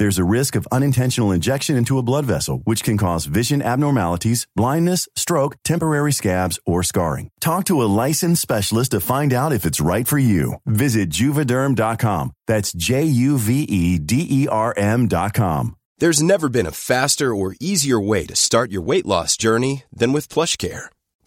There's a risk of unintentional injection into a blood vessel, which can cause vision abnormalities, blindness, stroke, temporary scabs, or scarring. Talk to a licensed specialist to find out if it's right for you. Visit juvederm.com. That's J U V E D E R M.com. There's never been a faster or easier way to start your weight loss journey than with PlushCare.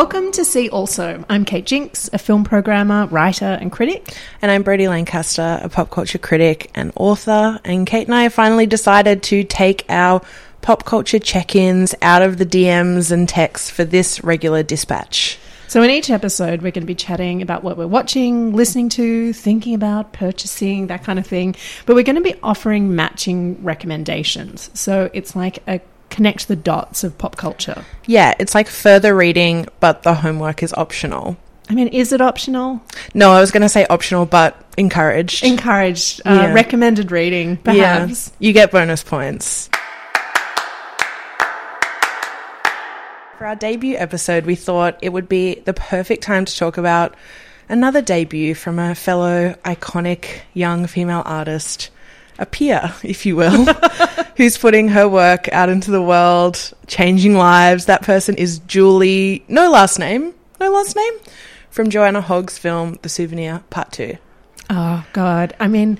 Welcome to See Also. I'm Kate Jinks, a film programmer, writer, and critic. And I'm Brodie Lancaster, a pop culture critic and author. And Kate and I have finally decided to take our pop culture check ins out of the DMs and texts for this regular dispatch. So, in each episode, we're going to be chatting about what we're watching, listening to, thinking about, purchasing, that kind of thing. But we're going to be offering matching recommendations. So, it's like a connect the dots of pop culture. Yeah, it's like further reading, but the homework is optional. I mean, is it optional? No, I was going to say optional, but encouraged. Encouraged, uh, Yeah. recommended reading, perhaps. Yeah, you get bonus points. For our debut episode, we thought it would be the perfect time to talk about another debut from a fellow iconic young female artist, a peer, if you will, who's putting her work out into the world, changing lives. That person is Julie, no last name, no last name, from Joanna Hogg's film The Souvenir Part 2. Oh, God. I mean,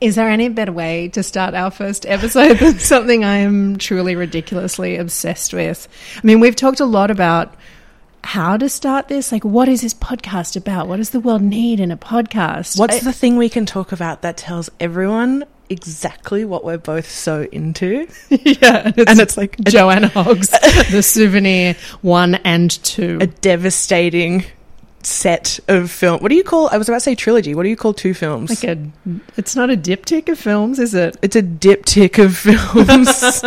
is there any better way to start our first episode than something I am truly ridiculously obsessed with? I mean, we've talked a lot about how to start this. Like, what is this podcast about? What does the world need in a podcast? What's I- the thing we can talk about that tells everyone exactly what we're both so into? yeah, and it's, And it's like a, Joanna Hogg's The Souvenir 1 and 2. a devastating set of film. What do you call? I was about to say trilogy. What do you call two films? like a, it's not a diptych of films, is it? it's a diptych of films.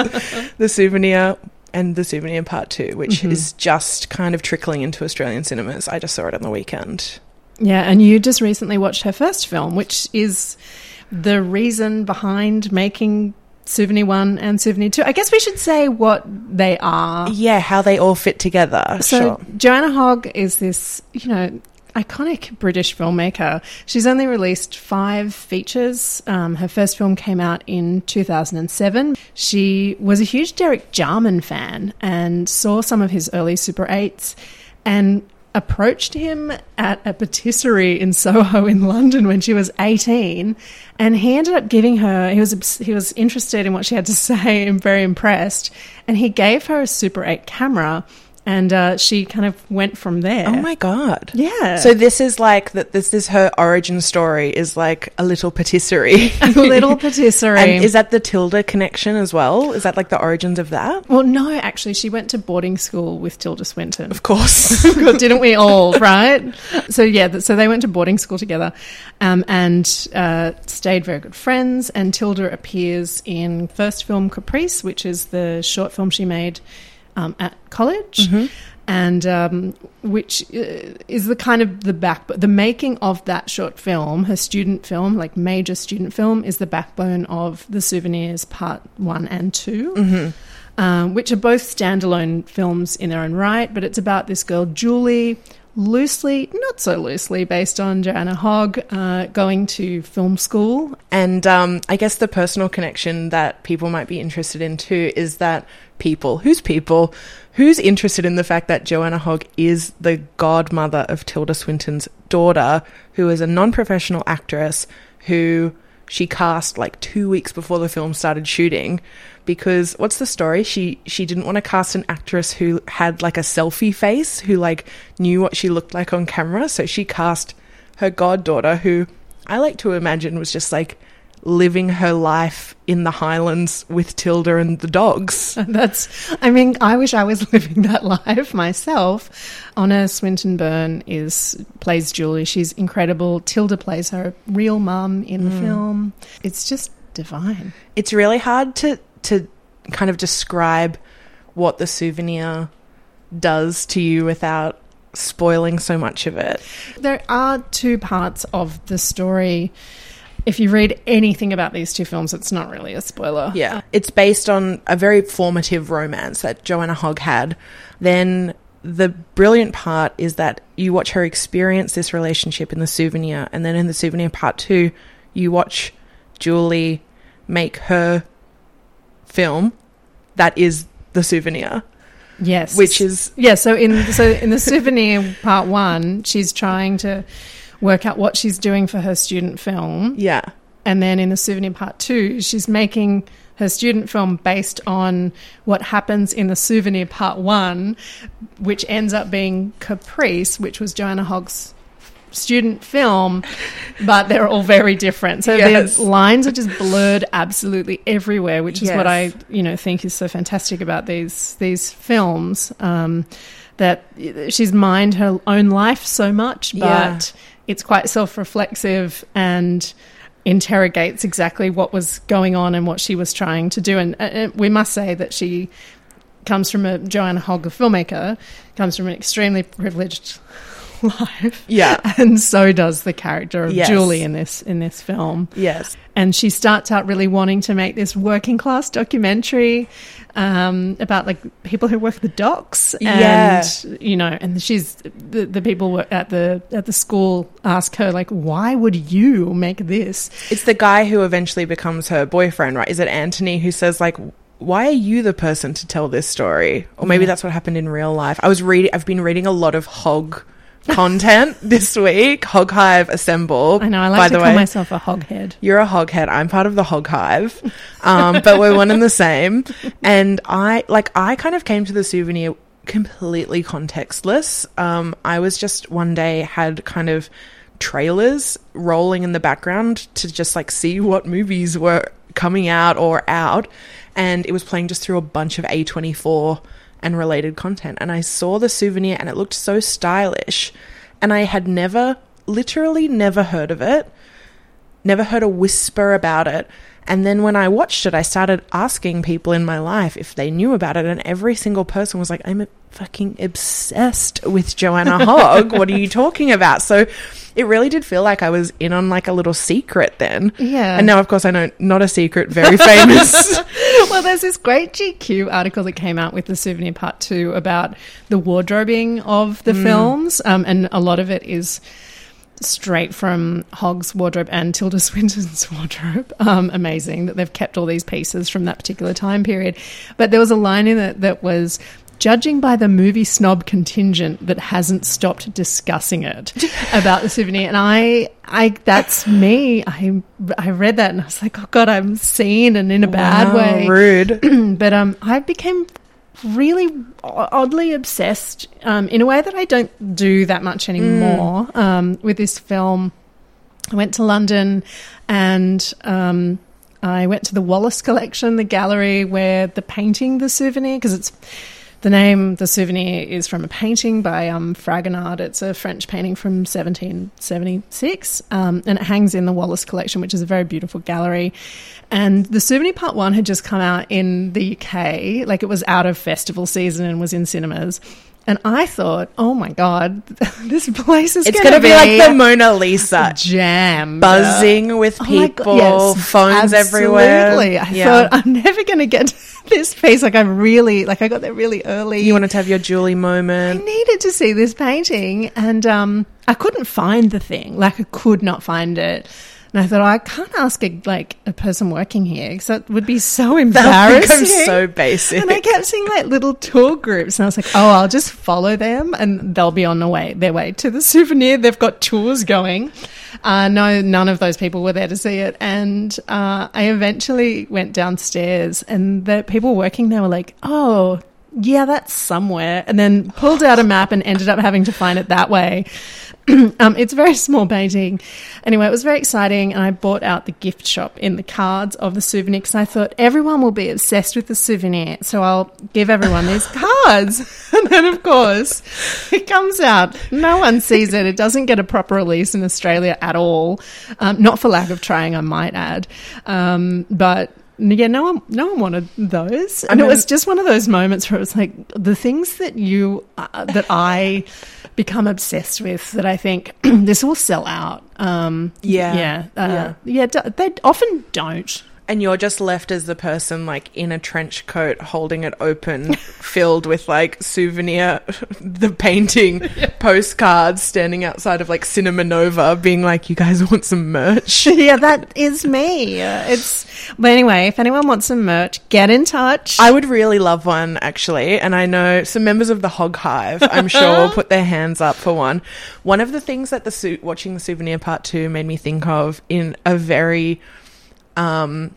the Souvenir and The Souvenir Part 2, which Mm-hmm. is just kind of trickling into Australian cinemas. I just saw it on the weekend. Yeah, and you just recently watched her first film, which is the reason behind making Souvenir 1 and Souvenir 2. I guess we should say what they are. Yeah, how they all fit together. So, sure. Joanna Hogg is this, you know, iconic British filmmaker. She's only released five features. Um, her first film came out in 2007. She was a huge Derek Jarman fan and saw some of his early Super 8s and approached him at a patisserie in Soho in London when she was 18 and he ended up giving her he was he was interested in what she had to say and very impressed and he gave her a Super 8 camera and uh, she kind of went from there. Oh my god. Yeah. So this is like that this is her origin story is like a little patisserie. a little patisserie. and is that the Tilda connection as well? Is that like the origins of that? well, no, actually, she went to boarding school with Tilda Swinton. Of course. Didn't we all, right? So, yeah, so they went to boarding school together um, and uh, stayed very good friends. And Tilda appears in first film Caprice, which is the short film she made um, at college. And um, which uh, is the kind of the back, the making of that short film, her student film, like major student film, is the backbone of the Souvenirs Part One and 2 um, which are both standalone films in their own right, but it's about this girl, Julie, loosely, not so loosely, based on Joanna Hogg, uh, going to film school. And um, I guess the personal connection that people might be interested in too is that people, who's people, who's interested in the fact that Joanna Hogg is the godmother of Tilda Swinton's daughter, who is a non professional actress who she cast like two weeks before the film started shooting? Because what's the story? She she didn't want to cast an actress who had like a selfie face who like knew what she looked like on camera. So she cast her goddaughter who i like to imagine was just like living her life in the highlands with tilda and the dogs That's, I mean, I wish I was living that life myself. Honor Swinton Byrne is plays Julie. She's incredible. Tilda plays her real mum in the mm. film. It's just divine. it's really hard to to kind of describe what the souvenir does to you without spoiling so much of it There are two parts of the story. If you read anything about these two films, it's not really a spoiler. Yeah. It's based on a very formative romance that Joanna Hogg had. Then the brilliant part is that you watch her experience this relationship in the souvenir, and then in the souvenir part two, you watch Julie make her film that is the souvenir. Yes, Which is- yeah. So in so in the souvenir part one, she's trying to work out what she's doing for her student film, Yeah. and then in the souvenir part two, she's making her student film based on what happens in the souvenir part one, which ends up being Caprice, which was Joanna Hogg's student film, but they're all very different. So Yes. the lines are just blurred absolutely everywhere, which is what I you know think is so fantastic about these these films. Um, that she's mined her own life so much, but Yeah. It's quite self-reflexive and interrogates exactly what was going on and what she was trying to do. And uh, we must say that she comes from a Joanna Hogg, a filmmaker, comes from an extremely privileged life. Yeah. and so does the character of Yes. Julie in this in this film. Yes. And she starts out really wanting to make this working class documentary um, about like people who work at the docks, and Yeah. you know, and she's the, the people at the at the school ask her like, why would you make this? It's the guy who eventually becomes her boyfriend, right? Is it Anthony who says like why are you the person to tell this story? Or maybe that's what happened in real life. I was reading I've been reading a lot of hog content this week. Hog Hive Assemble. I know I by to the call way. myself a hoghead. You're a hoghead. I'm part of the hog hive. Um, but we're one and the same. And I, like, I kind of came to the souvenir completely contextless. Um, I was just one day had kind of trailers rolling in the background to just like see what movies were coming out or out. And it was playing just through a bunch of A24 and related content. And I saw the souvenir and it looked so stylish. And I had never, literally never heard of it never heard a whisper about it. And then when I watched it, I started asking people in my life if they knew about it, and every single person was like, I'm fucking obsessed with Joanna Hogg. what are you talking about? So it really did feel like I was in on like a little secret then. Yeah. And now, of course, I know not a secret, very famous. well, there's this great GQ article that came out with the souvenir part two about the wardrobing of the films, um, and a lot of it is straight from Hogg's wardrobe and Tilda Swinton's wardrobe. Um, amazing that they've kept all these pieces from that particular time period. But there was a line in it that was. Judging by the movie snob contingent that hasn't stopped discussing it about the souvenir. And I, I, that's me. I, I read that and I was like, oh God, I'm seen and in a bad Wow, way. Rude. but um, I became really oddly obsessed um, in a way that I don't do that much anymore um, with this film. I went to London and um, I went to the Wallace Collection, the gallery where the painting, the souvenir, because it's the name, the souvenir is from a painting by um, Fragonard. It's a French painting from 1776, um, and it hangs in the Wallace Collection, which is a very beautiful gallery. And the souvenir part one had just come out in the UK, like it was out of festival season and was in cinemas. And I thought, oh my god, this place is It's going to be like the Mona Lisa. jam Buzzing with Oh people, yes, phones everywhere. absolutely. I Yeah. thought I'm never going to get to this piece. Like I'm really, like I got there really early. You wanted to have your Julie moment. I needed to see this painting, and um, I couldn't find the thing. Like I could not find it. And I thought, oh, I can't ask a, like a person working here because that would be so embarrassing. so basic. And I kept seeing like little tour groups, and I was like, "Oh, I'll just follow them, and they'll be on the way their way to the souvenir. They've got tours going." Uh, no, none of those people were there to see it, and uh, I eventually went downstairs, and the people working there were like, "Oh." Yeah, that's somewhere. And then pulled out a map and ended up having to find it that way. um, it's a very small painting. Anyway, it was very exciting, and I bought out the gift shop in the cards of the souvenir because I thought everyone will be obsessed with the souvenir, so I'll give everyone these cards. and then, of course, it comes out. No one sees it. It doesn't get a proper release in Australia at all. Um, not for lack of trying, I might add. Um, but yeah, no one, no one wanted those, and it was just one of those moments where it was like the things that you, uh, that I become obsessed with. That I think this will sell out. Um, Yeah. yeah, uh, Yeah. yeah. They often don't. And you're just left as the person like in a trench coat holding it open filled with like souvenir the painting postcards standing outside of like cinema nova being like you guys want some merch yeah, that is me. Uh, It's but anyway. If anyone wants some merch, get in touch. I would really love one actually, and I know some members of the Hog Hive. I'm sure will put their hands up for one. One of the things that the su- watching the souvenir part two made me think of in a very, um,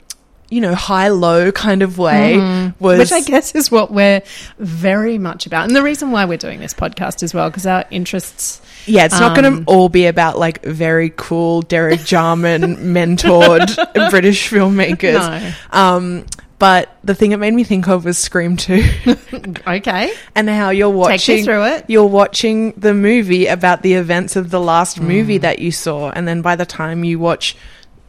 you know, high low kind of way Mm-hmm. which I guess is what we're very much about, and the reason why we're doing this podcast as well, because our interests. Yeah, it's not going Um, to all be about like very cool Derek Jarman mentored British filmmakers. No. Um, but the thing it made me think of was Scream 2 Okay, and how you're me watching through it. You're watching the movie about the events of the last Mm. movie that you saw and then by the time you watch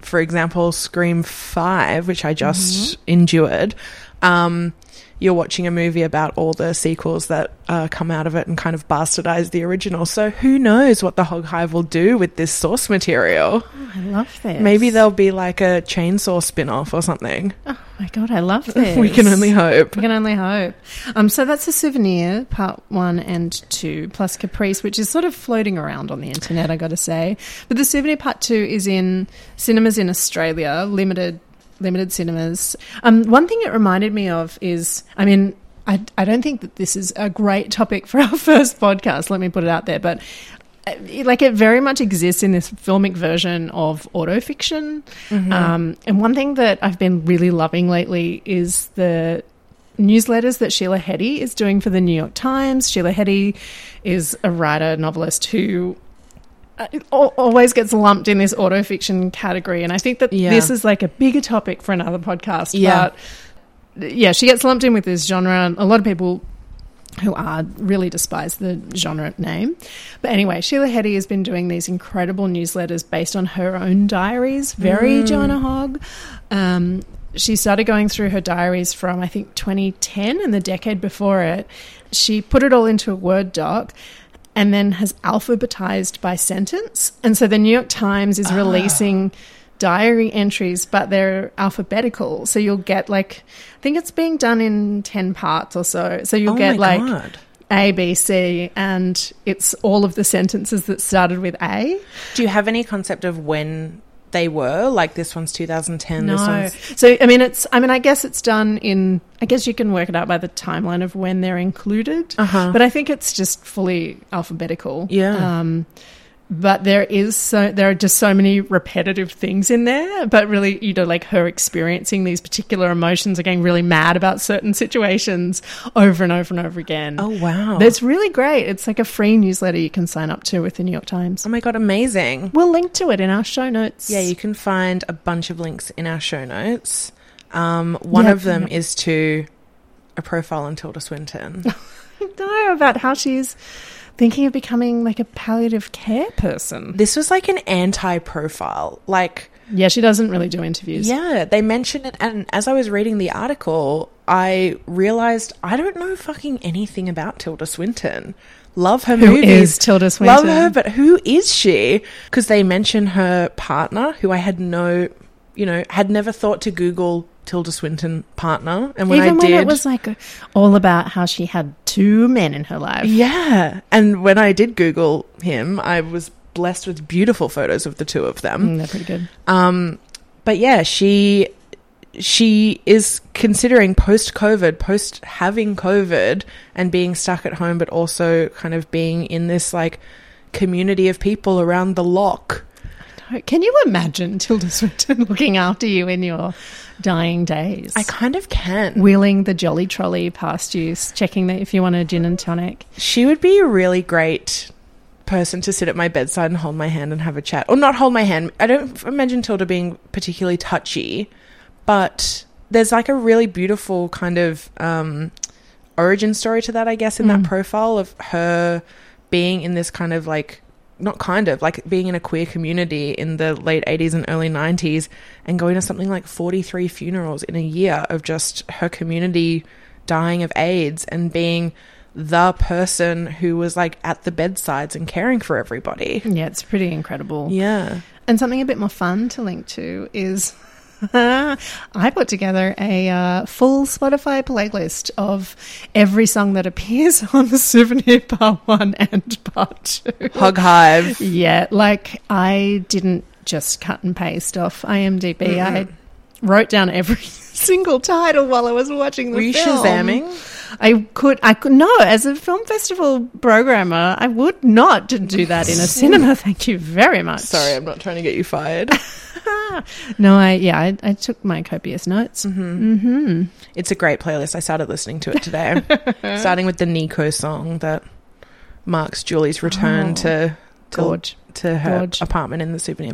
for example Scream 5, which I just Mm-hmm. endured, um you're watching a movie about all the sequels that uh, come out of it and kind of bastardize the original. So who knows what the Hog Hive will do with this source material? I love this. Maybe there'll be like a chainsaw spin-off or something. Oh my god, I love this. We can only hope. We can only hope. Um, so that's a souvenir, part one and two, plus Caprice, which is sort of floating around on the internet, I got to say. But the souvenir part two is in cinemas in Australia, limited limited cinemas. Um, one thing it reminded me of is, I mean, I, I don't think that this is a great topic for our first podcast. Let me put it out there, but. uh, Like it very much exists in this filmic version of autofiction. Um, and one thing that I've been really loving lately is the newsletters that Sheila Heti is doing for the New York Times. Sheila Heti is a writer, novelist who Uh, always gets lumped in this autofiction category. And I think that Yeah. this is like a bigger topic for another podcast. Yeah. But uh, yeah, she gets lumped in with this genre. And A lot of people who are really despise the genre name. But anyway, Sheila Heti has been doing these incredible newsletters based on her own diaries, very mm. Joanna Hogg. Um, she started going through her diaries from, I think, 2010 and the decade before it. She put it all into a Word doc and then has alphabetized by sentence. And so the New York Times is ah. releasing diary entries, but they're alphabetical. So you'll get like, I think it's being done in 10 parts or so. So you'll Oh get like God. A, B, C, and it's all of the sentences that started with A. Do you have any concept of when they were. Like this one's 2010. This No. one's So I mean it's I mean I guess it's done in I guess you can work it out by the timeline of when they're included. Uh-huh. But I think it's just fully alphabetical. Yeah. Um but there is so there are just so many repetitive things in there but really you know like her experiencing these particular emotions are getting really mad about certain situations over and over and over again Oh, wow. that's really great it's like a free newsletter you can sign up to with the new york times oh my god, amazing. we'll link to it in our show notes Yeah, you can find a bunch of links in our show notes. Um, one Yeah. of them is to a profile on Tilda Swinton. know about how she's thinking of becoming like a palliative care person. this was like an anti-profile. Like, Yeah, she doesn't really do interviews. yeah, they mentioned it, and as I was reading the article, I realized I don't know fucking anything about Tilda Swinton. Love her Who movies. is Tilda Swinton? Love her, but who is she? Because they mention her partner, who I had no, you know, had never thought to Google Tilda Swinton partner, and when Even I when did, it was like all about how she had two men in her life. Yeah. And when I did Google him, I was blessed with beautiful photos of the two of them. Mm, they're pretty good. Um, but yeah, she she is considering post COVID, post having COVID and being stuck at home, but also kind of being in this like community of people around the lock. Can you imagine Tilda Swinton looking after you in your dying days? I kind of can. Wheeling the jolly trolley past you, checking that if you want a gin and tonic. She would be a really great person to sit at my bedside and hold my hand and have a chat. Or not hold my hand. I don't imagine Tilda being particularly touchy, but there's like a really beautiful kind of um, origin story to that, I guess, in that profile of her being in this kind of like not kind of like being in a queer community in the late 80s and early 90s and going to something like 43 funerals in a year of just her community dying of AIDS and being the person who was like at the bedsides and caring for everybody. Yeah, it's pretty incredible. Yeah. And something a bit more fun to link to is I put together a uh, full Spotify playlist of every song that appears on the souvenir part one and part two. Hog Hive. Yeah, like I didn't just cut and paste off IMDb. I wrote down every single title while I was watching the Were you film. Shazamming? I could, I could, no, as a film festival programmer, I would not do that in a cinema. Thank you very much. Sorry, I'm not trying to get you fired. No, I, yeah, I, I took my copious notes. Mm-hmm. It's a great playlist. I started listening to it today. Starting with the Nico song that marks Julie's return Oh, to to, Gorge. to her Gorge. apartment in the souvenir.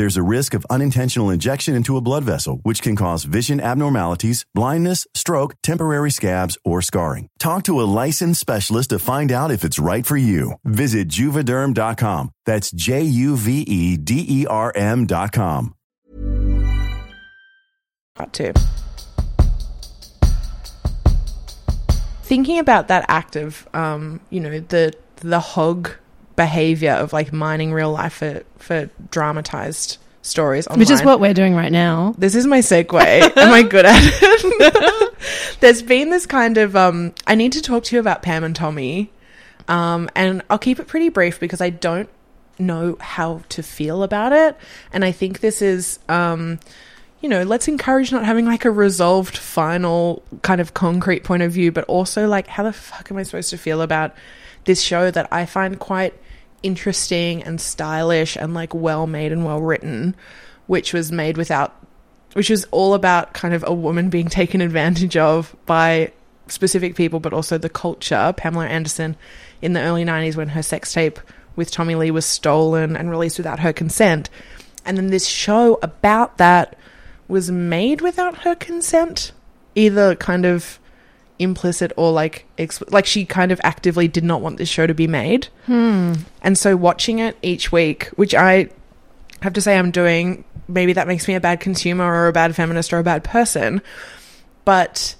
There's a risk of unintentional injection into a blood vessel, which can cause vision abnormalities, blindness, stroke, temporary scabs, or scarring. Talk to a licensed specialist to find out if it's right for you. Visit juvederm.com. That's J U V E D E R M.com. Two. Thinking about that act of, um, you know, the the hog behavior of like mining real life for for dramatized stories, online. Which is what we're doing right now. This is my segue. Am I good at it? There's been this kind of um I need to talk to you about Pam and Tommy. Um, and I'll keep it pretty brief because I don't know how to feel about it. And I think this is, um, you know, let's encourage not having like a resolved, final, kind of concrete point of view, but also like, how the fuck am I supposed to feel about this show that I find quite interesting and stylish and like well made and well written, which was made without, which was all about kind of a woman being taken advantage of by specific people, but also the culture. Pamela Anderson in the early 90s when her sex tape with Tommy Lee was stolen and released without her consent. And then this show about that was made without her consent, either kind of implicit or like exp- like she kind of actively did not want this show to be made. Hmm. And so watching it each week, which I have to say I'm doing, maybe that makes me a bad consumer or a bad feminist or a bad person, but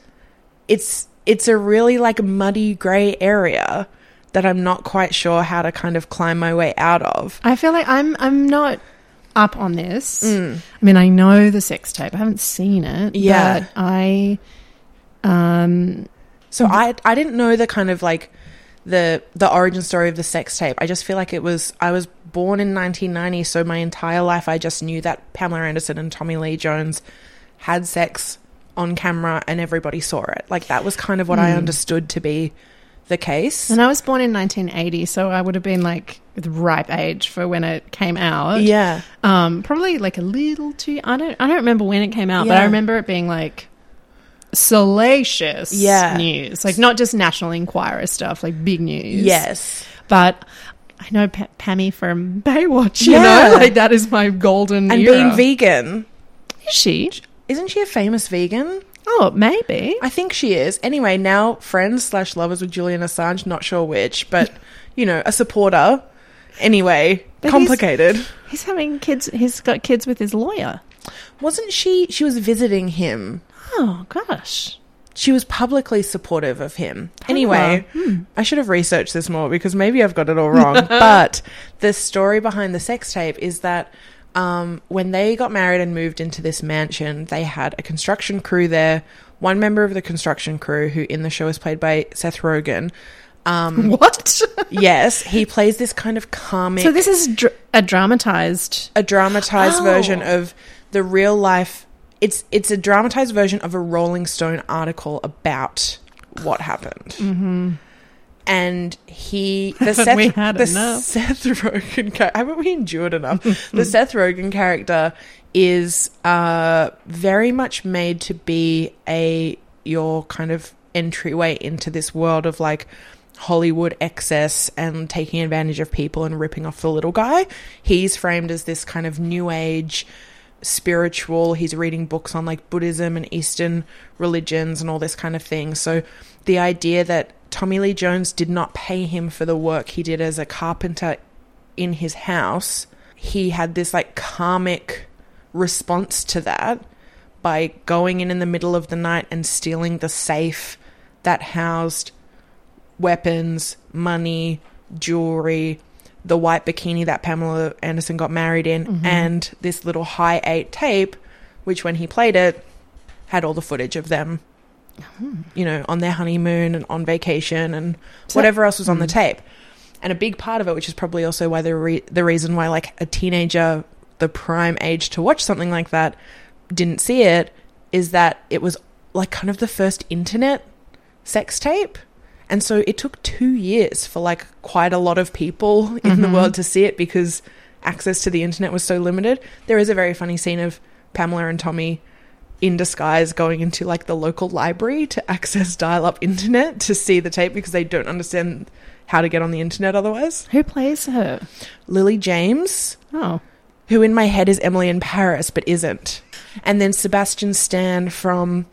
it's it's a really like muddy gray area that I'm not quite sure how to kind of climb my way out of. I feel like I'm I'm not up on this. Mm. I mean, I know the sex tape. I haven't seen it. Yeah. but I um So I I didn't know the kind of like the the origin story of the sex tape. I just feel like it was I was born in 1990, so my entire life I just knew that Pamela Anderson and Tommy Lee Jones had sex on camera and everybody saw it. Like that was kind of what I Hmm. understood to be the case. and I was born in 1980, so I would have been like the ripe age for when it came out. Yeah. Um, probably like a little too. I don't. I don't remember when it came out, but I remember it being like salacious Yeah. news, like not just National Enquirer stuff, like big news. Yes. but I know pa- Pammy from Baywatch. You Yeah. know, like that is my golden And era. being vegan. Is she? Isn't she a famous vegan? Oh, maybe. I think she is. Anyway, now friends slash lovers with Julian Assange, not sure which, but you know, a supporter. Anyway, But he's- complicated. He's having kids. He's got kids with his lawyer. Wasn't she? She was visiting him. Oh gosh. She was publicly supportive of him. Anyway, I should have researched this more because maybe I've got it all wrong. but the story behind the sex tape is that um, when they got married and moved into this mansion, they had a construction crew there. One member of the construction crew, who in the show is played by Seth Rogen. Um, What? yes, he plays this kind of comic. so this is dr- a dramatized. a dramatized Oh. version of the real life. It's it's a dramatized version of a Rolling Stone article about what happened. Mm-hmm. And he, the Seth, we had the enough? Seth Rogen, char- haven't we endured enough? the Seth Rogen character is uh, very much made to be a your kind of entryway into this world of like Hollywood excess and taking advantage of people and ripping off the little guy. He's framed as this kind of new age spiritual. He's reading books on like Buddhism and Eastern religions and all this kind of thing. So the idea that Tommy Lee Jones did not pay him for the work he did as a carpenter in his house, he had this like karmic response to that by going in in the middle of the night and stealing the safe that housed weapons, money, jewelry, the white bikini that Pamela Anderson got married in, mm-hmm. and this little high eight tape, which when he played it, had all the footage of them, hmm. you know, on their honeymoon and on vacation and whatever else was on the hmm. tape. And a big part of it, which is probably also why the re- the reason why like a teenager, the prime age to watch something like that, didn't see it, is that it was like kind of the first internet sex tape. And so it took two years for like quite a lot of people in the mm-hmm. world to see it because access to the internet was so limited. There is a very funny scene of Pamela and Tommy in disguise going into like the local library to access dial up internet to see the tape because they don't understand how to get on the internet otherwise. Who plays her? Lily James, Oh, who in my head is Emily in Paris but isn't. And then Sebastian Stan from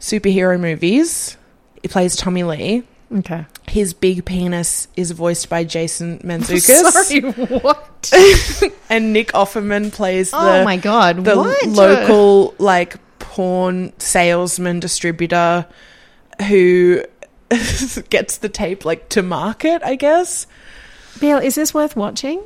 superhero movies. He plays Tommy Lee. Okay. His big penis is voiced by Jason Mantzoukas. Sorry, what? And Nick Offerman plays oh the oh my god, the what? local like porn salesman distributor who gets the tape like to market, I guess. Bill, is this worth watching?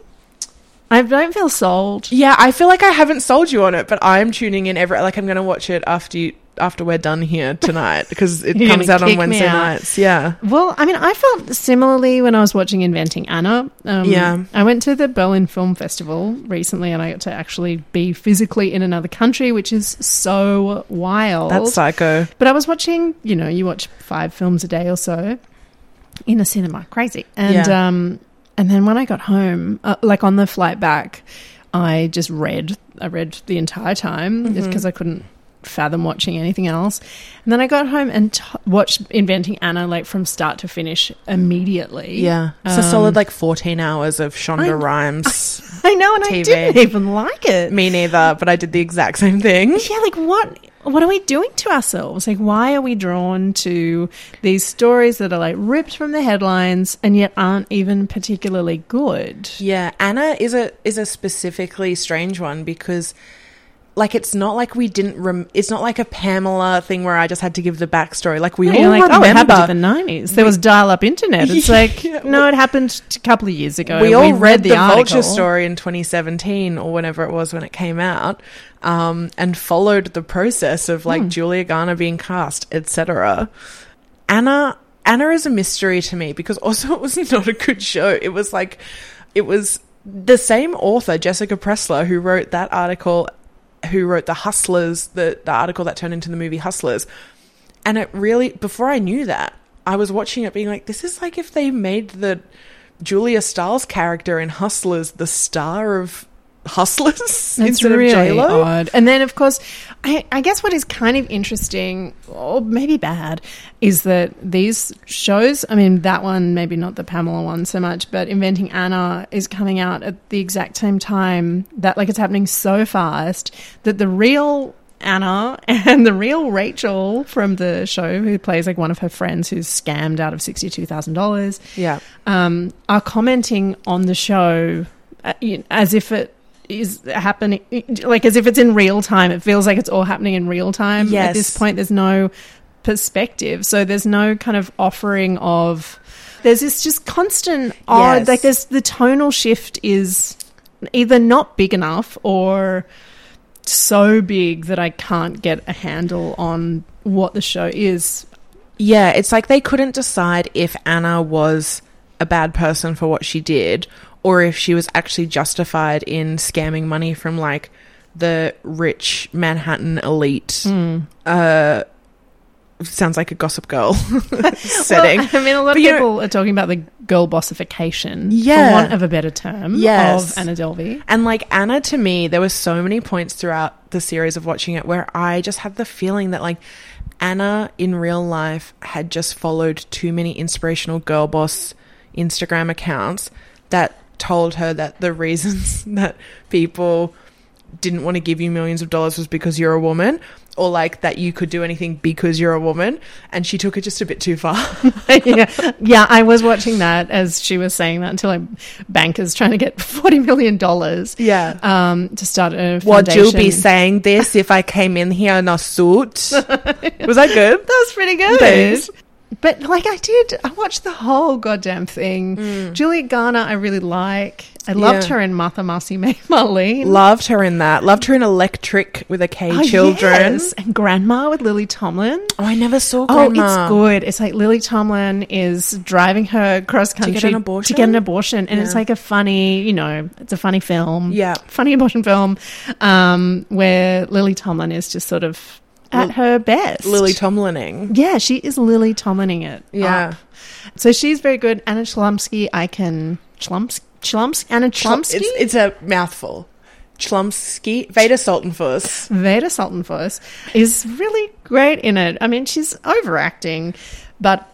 I don't feel sold. Yeah, I feel like I haven't sold you on it, but I'm tuning in every like I'm going to watch it after you after we're done here tonight because it comes out on Wednesday out. nights. Yeah. Well, I mean, I felt similarly when I was watching Inventing Anna. Um, Yeah. I went to the Berlin Film Festival recently and I got to actually be physically in another country, which is so wild. That's psycho. But I was watching, you know, you watch five films a day or so in a cinema. Crazy. And Yeah. um and then when I got home, uh, like on the flight back, I just read. I read the entire time Mm-hmm. because I couldn't fathom watching anything else. And then I got home and t- watched Inventing Anna like from start to finish immediately. Yeah. It's a solid like 14 hours of Shonda Um, I- Rhimes. I know, and I TV. didn't even like it. Me neither, but I did the exact same thing. Yeah, like what what are we doing to ourselves? Like why are we drawn to these stories that are like ripped from the headlines and yet aren't even particularly good? Yeah, Anna is a is a specifically strange one because like it's not like we didn't rem- it's not like a Pamela thing where I just had to give the backstory. Like we Yeah, all like, remember oh, it happened in the nineties. There was dial-up internet. It's like, Yeah, no, it happened a couple of years ago. we all read, the, article. Vulture story in 2017 or whenever it was when it came out, um, and followed the process of Hmm. like Julia Garner being cast, etc. Anna Anna is a mystery to me because also it was not a good show. It was like it was the same author, Jessica Pressler, who wrote that article, who wrote the Hustlers, the the article that turned into the movie Hustlers. And it really, before I knew that, I was watching it being like, this is like if they made the Julia Stiles character in Hustlers the star of Hustlers It's instead really of J-Lo. odd. And then, of course, I, I guess what is kind of interesting, or maybe bad, is that these shows, I mean, that one, maybe not the Pamela one so much, but Inventing Anna is coming out at the exact same time that, like, it's happening so fast that the real Anna and the real Rachel from the show, who plays like one of her friends who's scammed out of $62,000 Yeah. um, are commenting on the show uh, as if it is happening, like as if it's in real time. It feels like it's all happening in real time. At this point, there's no perspective, so there's no kind of offering of. There's this just constant odd, Yes. like there's the tonal shift is either not big enough or so big that I can't get a handle on what the show is. Yeah, it's like they couldn't decide if Anna was a bad person for what she did or if she was actually justified in scamming money from like the rich Manhattan elite. Hmm. Uh sounds like a gossip girl setting. Well, I mean, a lot But of you know- people are talking about the girl bossification, Yeah. for want of a better term, Yes. of Anna Delvey. And like Anna, to me, there were so many points throughout the series of watching it where I just had the feeling that like Anna in real life had just followed too many inspirational girl boss Instagram accounts that told her that the reasons that people didn't want to give you millions of dollars was because you're a woman or like that you could do anything because you're a woman and she took it just a bit too far yeah, yeah, I was watching that as she was saying that until like, bankers trying to get forty million dollars, Yeah. um, to start a foundation. would you be saying this if i came in here in a suit was that good That was pretty good. Thanks. But like I did, I watched the whole goddamn thing. Juliet Garner, I really like. I loved Mm. Yeah. her in Martha Marcy May Marlene. Loved her in that. Loved her in Electric with a K Oh, Children. yes. and Grandma with Lily Tomlin. Oh, I never saw Grandma. Oh, it's good. It's like Lily Tomlin is driving her cross country get an abortion? to get an abortion, and it's like a funny, you know, it's a funny film. Yeah. funny abortion film, um, where Lily Tomlin is just sort of at Lil- her best. Lily Tomlining. yeah, she is Lily Tomlining it. Yeah. up. so she's very good. Anna Chlumsky, I can Chlumsky, Chlumsky, Anna Chlumsky. It's, it's a mouthful. Chlumsky. Vada Sultenfuss. Vada Sultenfuss is really great in it. I mean, she's overacting, but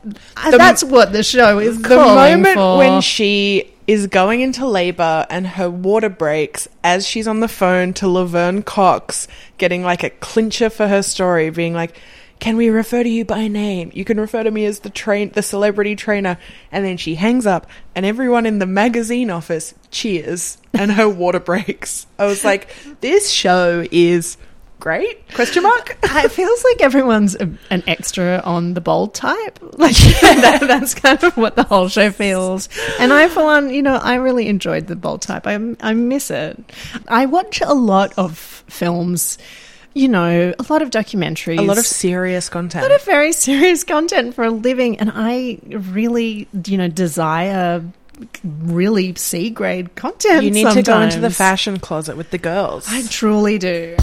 that's what the show is The moment for. when she is going into labor and her water breaks as she's on the phone to Laverne Cox, getting like a clincher for her story, being like, "Can we refer to you by name? You can refer to me as the train, the celebrity trainer." And then she hangs up, and everyone in the magazine office cheers, and her water breaks. I was like, "This show is." Great? Question mark. it feels like everyone's a, an extra on the bold type. Like that, that's kind of what the whole show feels. And I, for one, you know, I really enjoyed the bold type. I I miss it. I watch a lot of films. You know, a lot of documentaries, A lot of serious content. a lot of very serious content for a living, and I really, you know, desire really C grade content. you need to go into the fashion closet with the girls. I truly do.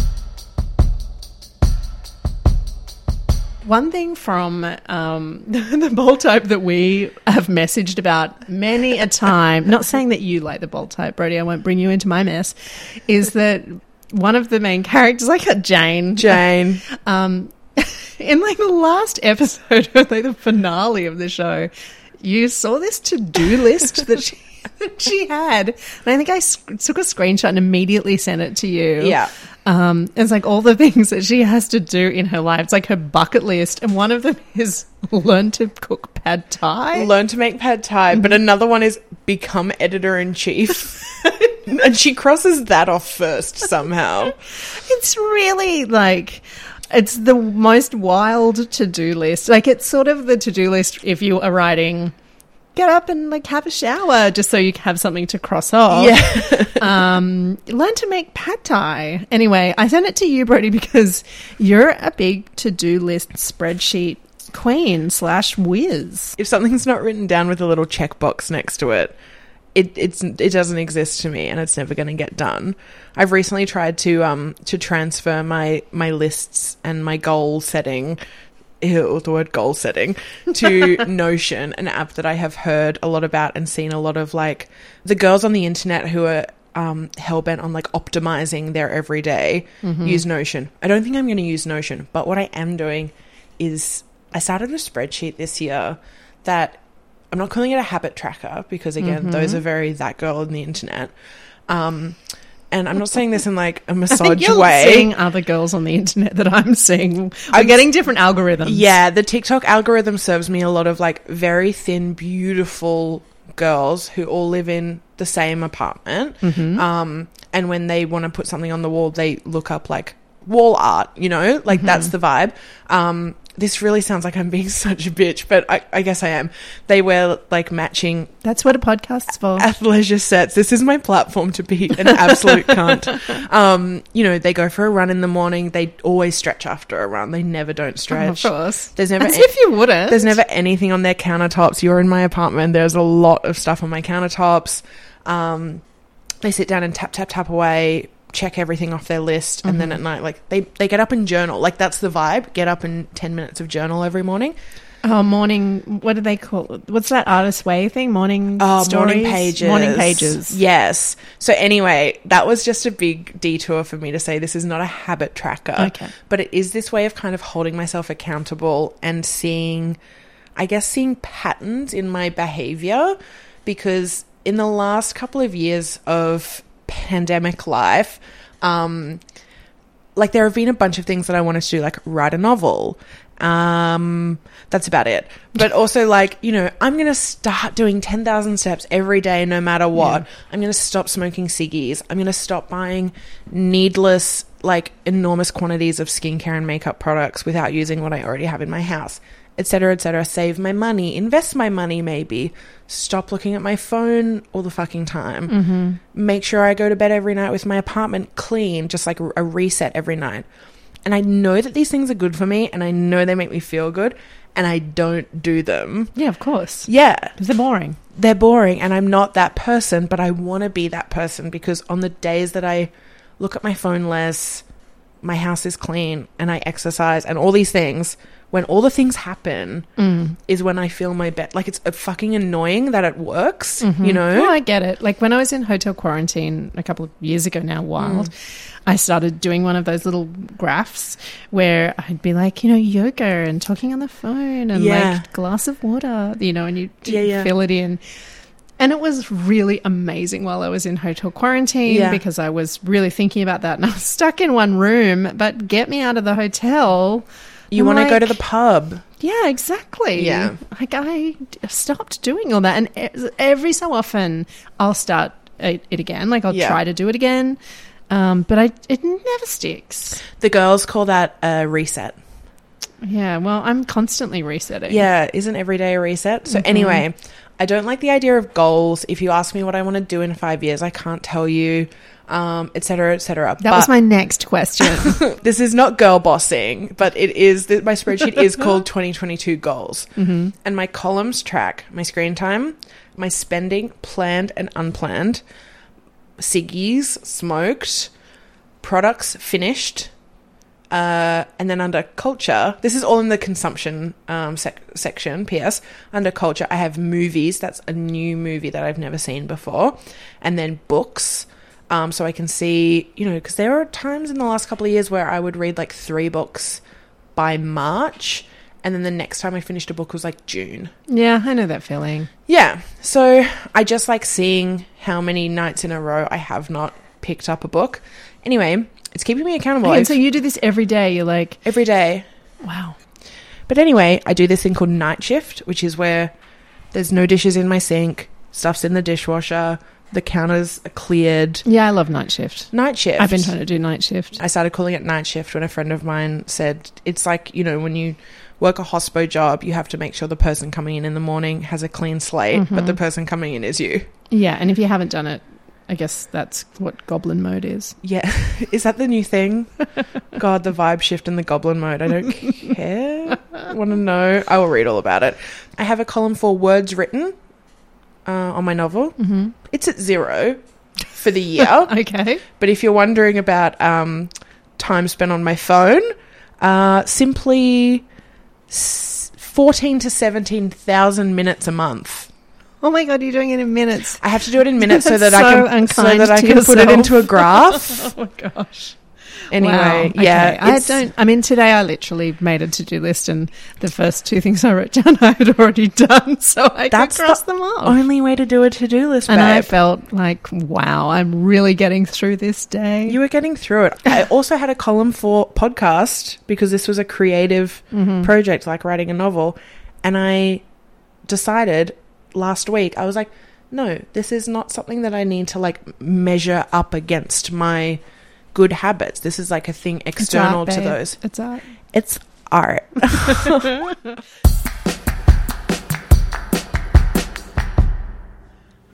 One thing from um, the bold type that we have messaged about many a time, not saying that you like the bold type, Brodie, I won't bring you into my mess, is that one of the main characters, like a Jane, Jane. um, in like the last episode like the finale of the show, you saw this to do list that she she had, and I think I s- took a screenshot and immediately sent it to you. Yeah. Um, it's like all the things that she has to do in her life. It's like her bucket list, and one of them is learn to cook pad thai. Learn to make pad thai, but another one is become editor in chief. and she crosses that off first somehow. It's really like it's the most wild to do list. Like it's sort of the to do list if you are writing. Get up and like have a shower just so you have something to cross off. Yeah. um, learn to make pad thai. Anyway, I sent it to you, Brodie, because you're a big to do list spreadsheet queen slash whiz. if something's not written down with a little checkbox next to it, it it's it doesn't exist to me and it's never going to get done. I've recently tried to um to transfer my my lists and my goal setting ew, the word goal setting to Notion, an app that I have heard a lot about and seen a lot of like the girls on the internet who are um, hell bent on like optimizing their everyday use Notion. I don't think I'm going to use Notion, but what I am doing is I started a spreadsheet this year that I'm not calling it a habit tracker because again, those are very that girl on the internet. Um, and I'm not saying this in like a I think massage you're way. seeing other girls on the internet that I'm seeing. We're I'm- getting different algorithms. Yeah, the TikTok algorithm serves me a lot of like very thin, beautiful girls who all live in the same apartment. Um, and when they want to put something on the wall, they look up like wall art, you know, like that's the vibe. Um, this really sounds like I'm being such a bitch, but I, I guess I am. They wear like matching That's what a podcast's for. athleisure sets. This is my platform to be an absolute cunt. Um, you know, they go for a run in the morning. They always stretch after a run. They never don't stretch. of course. There's never As if you wouldn't. There's never anything on their countertops. You're in my apartment. There's a lot of stuff on my countertops. Um, they sit down and tap tap tap away, check everything off their list, and then Mm-hmm. at night, like they they get up and journal. Like that's the vibe. Get up and ten minutes of journal every morning. Oh, morning. What do they call it? What's that artist way thing? Morning Oh, stories? morning pages. Morning pages. Yes. So anyway, that was just a big detour for me to say this is not a habit tracker. Okay. But it is this way of kind of holding myself accountable and seeing I guess seeing patterns in my behavior because in the last couple of years of pandemic life, um like there have been a bunch of things that I wanted to do, like write a novel. Um, that's about it. But also, like you know, I'm gonna start doing ten thousand steps every day, no matter what. I'm gonna stop smoking ciggies. I'm gonna stop buying needless, like enormous quantities of skincare and makeup products without using what I already have in my house, etc., etc. Save my money, invest my money, maybe. Stop looking at my phone all the fucking time. Mm-hmm. Make sure I go to bed every night with my apartment clean, just like a reset every night. And I know that these things are good for me, and I know they make me feel good, and I don't do them. Yeah, of course. Yeah, they're boring. they're boring, and I'm not that person, but I want to be that person because on the days that I look at my phone less, my house is clean, and I exercise, and all these things, when all the things happen, mm. is when I feel my best. Like it's uh, fucking annoying that it works, you mm-hmm. know? No, I get it. Like when I was in hotel quarantine a couple of years ago now, wild, mm. I started doing one of those little graphs where I'd be like, you know, yoga and talking on the phone and Yeah. like glass of water, you know, and you Yeah, yeah. fill it in. And it was really amazing while I was in hotel quarantine Yeah. because I was really thinking about that and I was stuck in one room, but get me out of the hotel. You want to go to the pub. yeah, exactly. Yeah. Like I stopped doing all that. And every so often I'll start it, it again. Like I'll Yeah. try to do it again. Um, but I it never sticks. The girls call that a reset. Yeah, well, I'm constantly resetting. Yeah, isn't every day a reset? So, anyway, I don't like the idea of goals. If you ask me what I want to do in five years, I can't tell you, um, et cetera, et cetera. That was my next question. this is not girl bossing, but it is. My spreadsheet is called 2022 goals, mm-hmm. and my columns track my screen time, my spending, planned and unplanned, ciggies smoked, products finished, uh, and then under culture, this is all in the consumption um, sec- section. P.S. Under culture, I have movies. That's a new movie that I've never seen before, and then books. Um, so I can see, you know, because there are times in the last couple of years where I would read like three books by March, and then the next time I finished a book was like June. yeah, I know that feeling. Yeah. So I just like seeing how many nights in a row I have not picked up a book. Anyway, it's keeping me accountable. and so you do this every day. You're like, every day. wow. But anyway, I do this thing called night shift, which is where there's no dishes in my sink, stuff's in the dishwasher, the counters are cleared. Yeah, I love night shift. Night shift. I've been trying to do night shift. I started calling it night shift when a friend of mine said it's like, you know, when you work a hospo job, you have to make sure the person coming in in the morning has a clean slate, but Mm-hmm. the person coming in is you. Yeah, and if you haven't done it, I guess that's what goblin mode is. Yeah. Is that the new thing? God, the vibe shift in the goblin mode. I don't care. Want to know? I will read all about it. I have a column for words written uh, on my novel. Mm-hmm. It's at zero for the year. Okay. but if you're wondering about um, time spent on my phone, uh, simply s- 14 to 17,000 minutes a month. Oh my god, you're doing it in minutes. I have to do it in minutes so That's that I can so that I to can put it into a graph. Oh my gosh. Anyway, Wow, yeah. I don't. I mean, today I literally made a to-do list, and the first two things I wrote down I had already done, so I That's could cross the them off. only way to do a to-do list, and I felt like, wow, I'm really getting through this day. You were getting through it. I also had a column for podcast because this was a creative mm-hmm. project, like writing a novel. And I decided last week, I was like, no, this is not something that I need to like measure up against my good habits. This is like a thing external art, to those. It's art. It's art.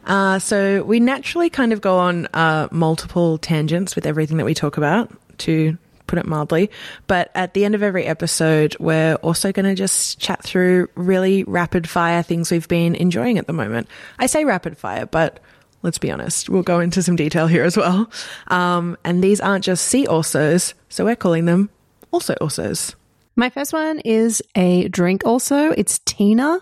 Uh, so we naturally kind of go on uh, multiple tangents with everything that we talk about, to put it mildly. But at the end of every episode, we're also going to just chat through really rapid fire things we've been enjoying at the moment. I say rapid fire, but let's be honest, we'll go into some detail here as well. Um, and these aren't just see alsos, so we're calling them also alsos. My first one is a drink also. It's Tina.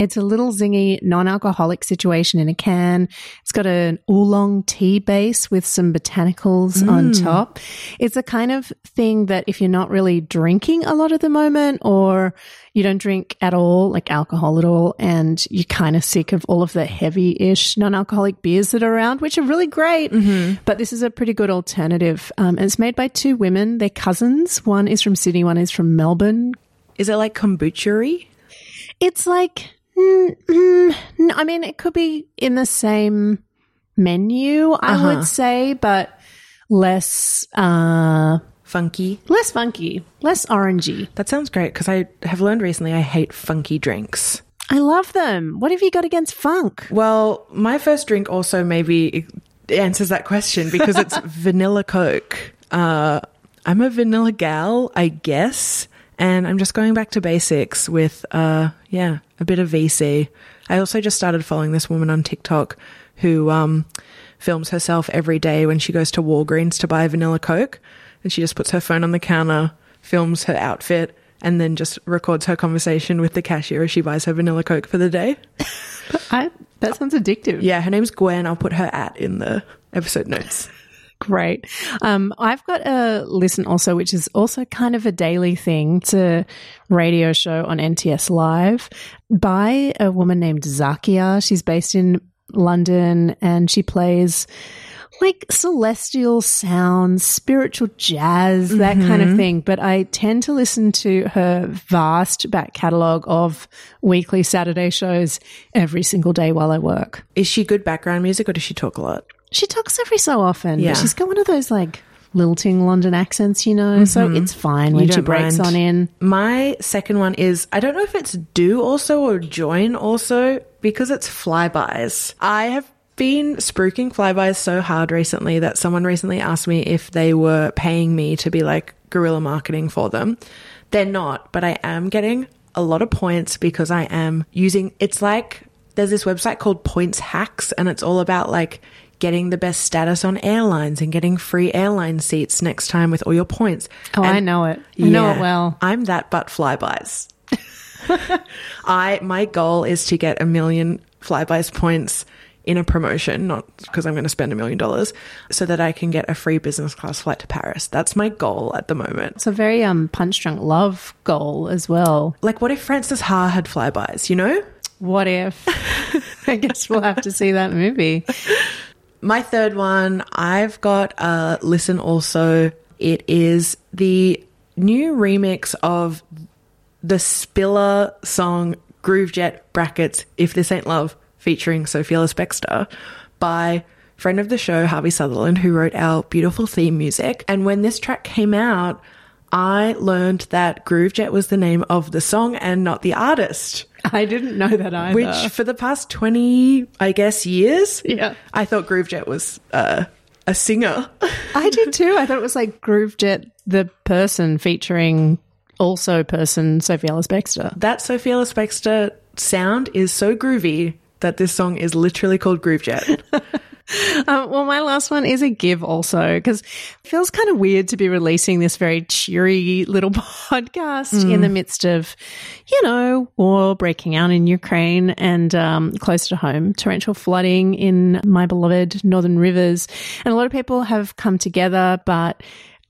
It's a little zingy non alcoholic situation in a can. It's got an oolong tea base with some botanicals on top. It's a kind of thing that if you're not really drinking a lot at the moment or you don't drink at all, like alcohol at all, and you're kind of sick of all of the heavy ish non alcoholic beers that are around, which are really great. But this is a pretty good alternative. Um, and it's made by two women. They're cousins. One is from Sydney, one is from Melbourne. Is it like kombucha It's like, mm, mm, n- I mean, it could be in the same menu, I would say, but less, uh, Funky. less funky, less orangey. That sounds great because I have learned recently I hate funky drinks. I love them. What have you got against funk? Well, my first drink also maybe answers that question because it's vanilla Coke. Uh, I'm a vanilla gal, I guess, and I'm just going back to basics with, uh, yeah, a bit of VC. I also just started following this woman on TikTok who um, films herself every day when she goes to Walgreens to buy vanilla Coke, and she just puts her phone on the counter, films her outfit. And then just records her conversation with the cashier as she buys her vanilla Coke for the day. I, that sounds addictive. Yeah, her name's Gwen. I'll put her at in the episode notes. Great. Um, I've got a listen also, which is also kind of a daily thing. It's a radio show on NTS Live by a woman named Zakia. She's based in London and she plays like celestial sounds, spiritual jazz, that kind of thing. But I tend to listen to her vast back catalogue of weekly Saturday shows every single day while I work. Is she good background music or does she talk a lot? She talks every so often, Yeah. she's got one of those like lilting London accents, you know, so mm-hmm. it's fine when she breaks mind. on in. My second one is I don't know if it's do also or join also because it's Flybuys. I have been spruiking Flybuys so hard recently that someone recently asked me if they were paying me to be like guerrilla marketing for them. They're not, but I am getting a lot of points because I am using it's like there's this website called Points Hacks and it's all about like getting the best status on airlines and getting free airline seats next time with all your points. Oh, I know it. I know it well. I'm that but Flybuys. I my goal is to get a million Flybuys points in a promotion, not because I'm going to spend a million dollars, so that I can get a free business class flight to Paris. That's my goal at the moment. It's a very um punch drunk love goal as well. Like, what if Frances Ha had Flybuys? You know, What if? I guess we'll have to see that movie. My third one, I've got a listen also. It is the new remix of the Spiller song Groovejet brackets If This Ain't Love featuring Sophia Bextor by friend of the show Harvey Sutherland who wrote our beautiful theme music. And when this track came out, I learned that Groovejet was the name of the song and not the artist. I didn't know that either. Which for the past 20, I guess, years, Yeah. I thought Groovejet was uh, a singer. I did too. I thought it was like Groovejet, the person featuring also person Sophie Ellis Bextor. that Sophia Ellis Bextor sound is so groovy that this song is literally called Groovejet. Um, well, my last one is a give also because it feels kind of weird to be releasing this very cheery little podcast in the midst of, you know, war breaking out in Ukraine and um, close to home, torrential flooding in my beloved Northern Rivers. And a lot of people have come together, but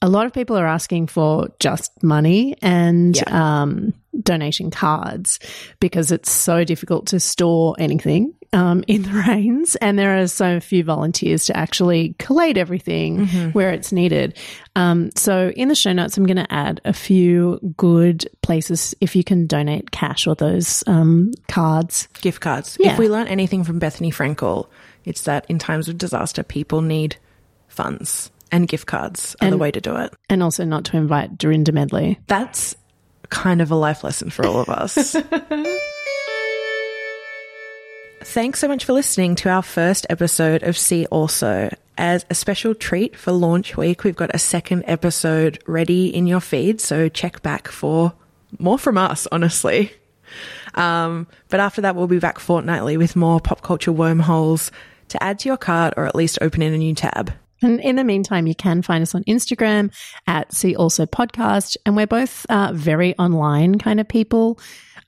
a lot of people are asking for just money and um, donation cards because it's so difficult to store anything um, in the rains, and there are so few volunteers to actually collate everything where it's needed. Um, so, in the show notes, I'm going to add a few good places if you can donate cash or those um, cards. Gift cards. Yeah. If we learn anything from Bethenny Frankel, it's that in times of disaster, people need funds and gift cards are the way to do it. And also not to invite Dorinda Medley. That's kind of a life lesson for all of us. Thanks so much for listening to our first episode of See Also. As a special treat for launch week, we've got a second episode ready in your feed, so check back for more from us, honestly. Um, but after that, we'll be back fortnightly with more pop culture wormholes to add to your cart or at least open in a new tab. And in the meantime, you can find us on Instagram at See Also Podcast. And we're both uh, very online kind of people.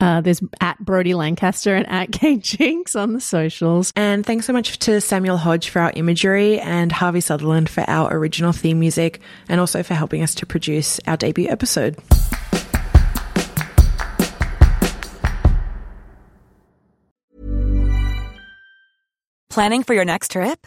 Uh, there's at Brodie Lancaster and at Kate Jinx on the socials. And thanks so much to Samuel Hodge for our imagery and Harvey Sutherland for our original theme music and also for helping us to produce our debut episode. Planning for your next trip?